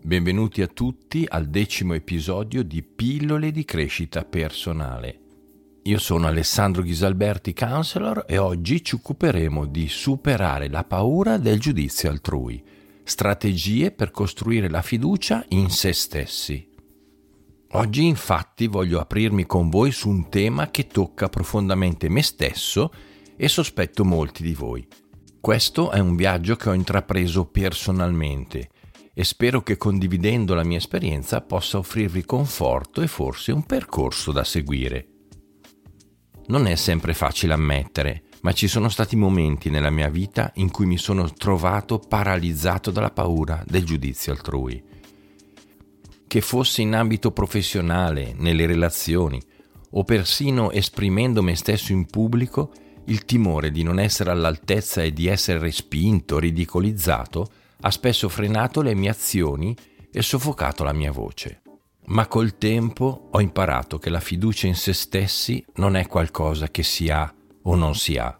Benvenuti a tutti al decimo episodio di Pillole di crescita personale. Io sono Alessandro Ghisalberti, counselor, e oggi ci occuperemo di superare la paura del giudizio altrui, strategie per costruire la fiducia in se stessi. Oggi infatti voglio aprirmi con voi su un tema che tocca profondamente me stesso e sospetto molti di voi. Questo è un viaggio che ho intrapreso personalmente e spero che condividendo la mia esperienza possa offrirvi conforto e forse un percorso da seguire. Non è sempre facile ammettere, ma ci sono stati momenti nella mia vita in cui mi sono trovato paralizzato dalla paura del giudizio altrui che fosse in ambito professionale, nelle relazioni o persino esprimendo me stesso in pubblico, il timore di non essere all'altezza e di essere respinto, ridicolizzato, ha spesso frenato le mie azioni e soffocato la mia voce. Ma col tempo ho imparato che la fiducia in se stessi non è qualcosa che si ha o non si ha,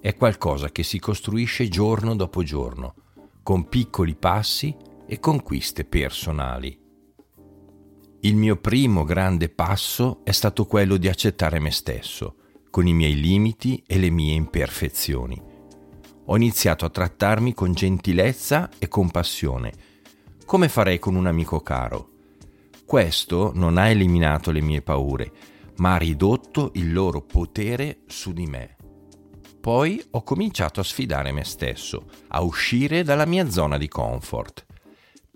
è qualcosa che si costruisce giorno dopo giorno, con piccoli passi e conquiste personali. Il mio primo grande passo è stato quello di accettare me stesso, con i miei limiti e le mie imperfezioni. Ho iniziato a trattarmi con gentilezza e compassione, come farei con un amico caro. Questo non ha eliminato le mie paure, ma ha ridotto il loro potere su di me. Poi ho cominciato a sfidare me stesso, a uscire dalla mia zona di comfort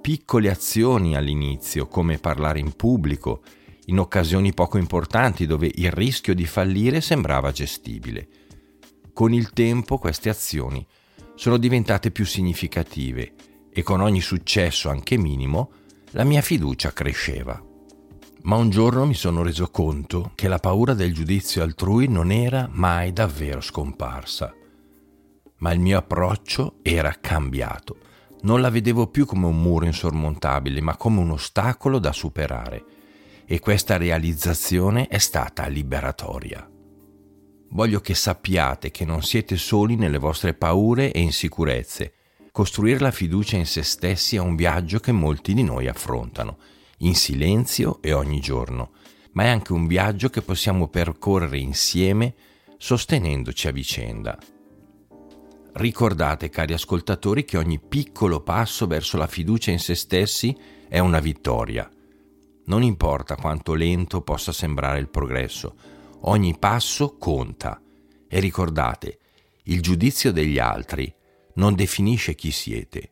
piccole azioni all'inizio, come parlare in pubblico, in occasioni poco importanti dove il rischio di fallire sembrava gestibile. Con il tempo queste azioni sono diventate più significative e con ogni successo, anche minimo, la mia fiducia cresceva. Ma un giorno mi sono reso conto che la paura del giudizio altrui non era mai davvero scomparsa, ma il mio approccio era cambiato non la vedevo più come un muro insormontabile, ma come un ostacolo da superare. E questa realizzazione è stata liberatoria. Voglio che sappiate che non siete soli nelle vostre paure e insicurezze. Costruire la fiducia in se stessi è un viaggio che molti di noi affrontano, in silenzio e ogni giorno, ma è anche un viaggio che possiamo percorrere insieme sostenendoci a vicenda. Ricordate, cari ascoltatori, che ogni piccolo passo verso la fiducia in se stessi è una vittoria. Non importa quanto lento possa sembrare il progresso, ogni passo conta. E ricordate, il giudizio degli altri non definisce chi siete.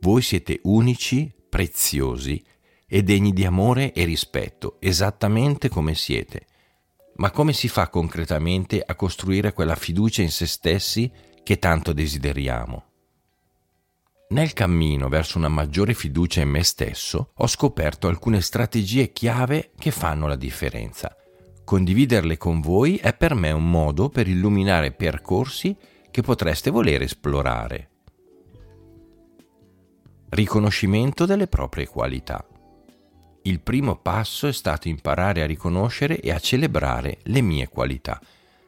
Voi siete unici, preziosi e degni di amore e rispetto, esattamente come siete. Ma come si fa concretamente a costruire quella fiducia in se stessi che tanto desideriamo. Nel cammino verso una maggiore fiducia in me stesso ho scoperto alcune strategie chiave che fanno la differenza. Condividerle con voi è per me un modo per illuminare percorsi che potreste voler esplorare. Riconoscimento delle proprie qualità. Il primo passo è stato imparare a riconoscere e a celebrare le mie qualità.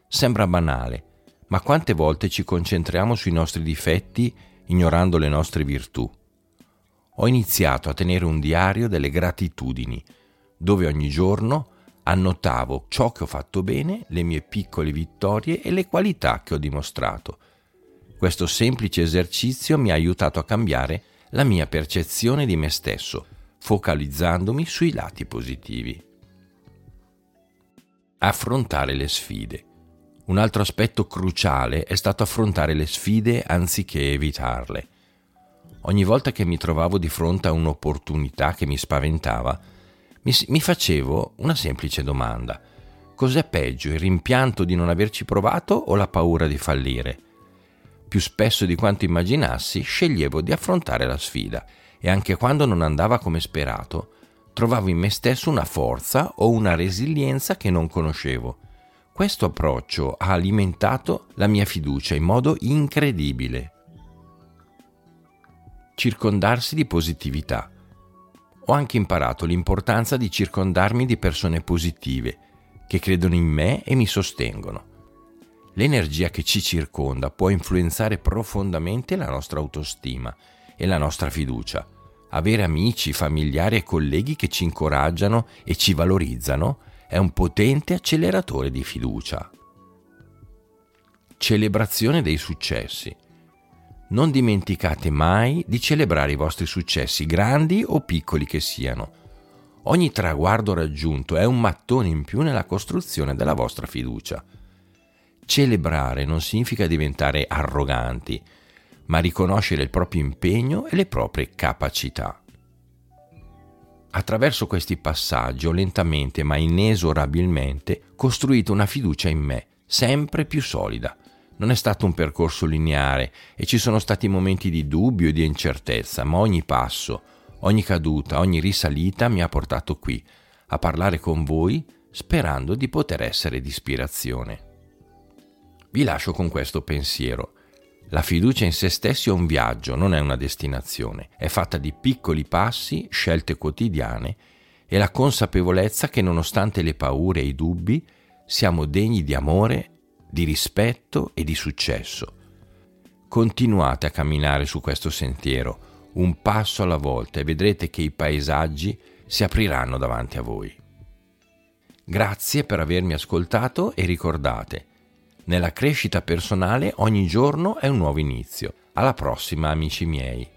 Sembra banale, ma quante volte ci concentriamo sui nostri difetti ignorando le nostre virtù? Ho iniziato a tenere un diario delle gratitudini, dove ogni giorno annotavo ciò che ho fatto bene, le mie piccole vittorie e le qualità che ho dimostrato. Questo semplice esercizio mi ha aiutato a cambiare la mia percezione di me stesso, focalizzandomi sui lati positivi. Affrontare le sfide. Un altro aspetto cruciale è stato affrontare le sfide anziché evitarle. Ogni volta che mi trovavo di fronte a un'opportunità che mi spaventava, mi, mi facevo una semplice domanda. Cos'è peggio, il rimpianto di non averci provato o la paura di fallire? Più spesso di quanto immaginassi, sceglievo di affrontare la sfida e anche quando non andava come sperato, trovavo in me stesso una forza o una resilienza che non conoscevo. Questo approccio ha alimentato la mia fiducia in modo incredibile. Circondarsi di positività. Ho anche imparato l'importanza di circondarmi di persone positive, che credono in me e mi sostengono. L'energia che ci circonda può influenzare profondamente la nostra autostima e la nostra fiducia. Avere amici, familiari e colleghi che ci incoraggiano e ci valorizzano è un potente acceleratore di fiducia. Celebrazione dei successi. Non dimenticate mai di celebrare i vostri successi, grandi o piccoli che siano. Ogni traguardo raggiunto è un mattone in più nella costruzione della vostra fiducia. Celebrare non significa diventare arroganti, ma riconoscere il proprio impegno e le proprie capacità. Attraverso questi passaggi ho lentamente ma inesorabilmente costruito una fiducia in me, sempre più solida. Non è stato un percorso lineare e ci sono stati momenti di dubbio e di incertezza, ma ogni passo, ogni caduta, ogni risalita mi ha portato qui, a parlare con voi, sperando di poter essere di ispirazione. Vi lascio con questo pensiero. La fiducia in se stessi è un viaggio, non è una destinazione. È fatta di piccoli passi, scelte quotidiane e la consapevolezza che nonostante le paure e i dubbi siamo degni di amore, di rispetto e di successo. Continuate a camminare su questo sentiero, un passo alla volta e vedrete che i paesaggi si apriranno davanti a voi. Grazie per avermi ascoltato e ricordate, nella crescita personale ogni giorno è un nuovo inizio. Alla prossima amici miei.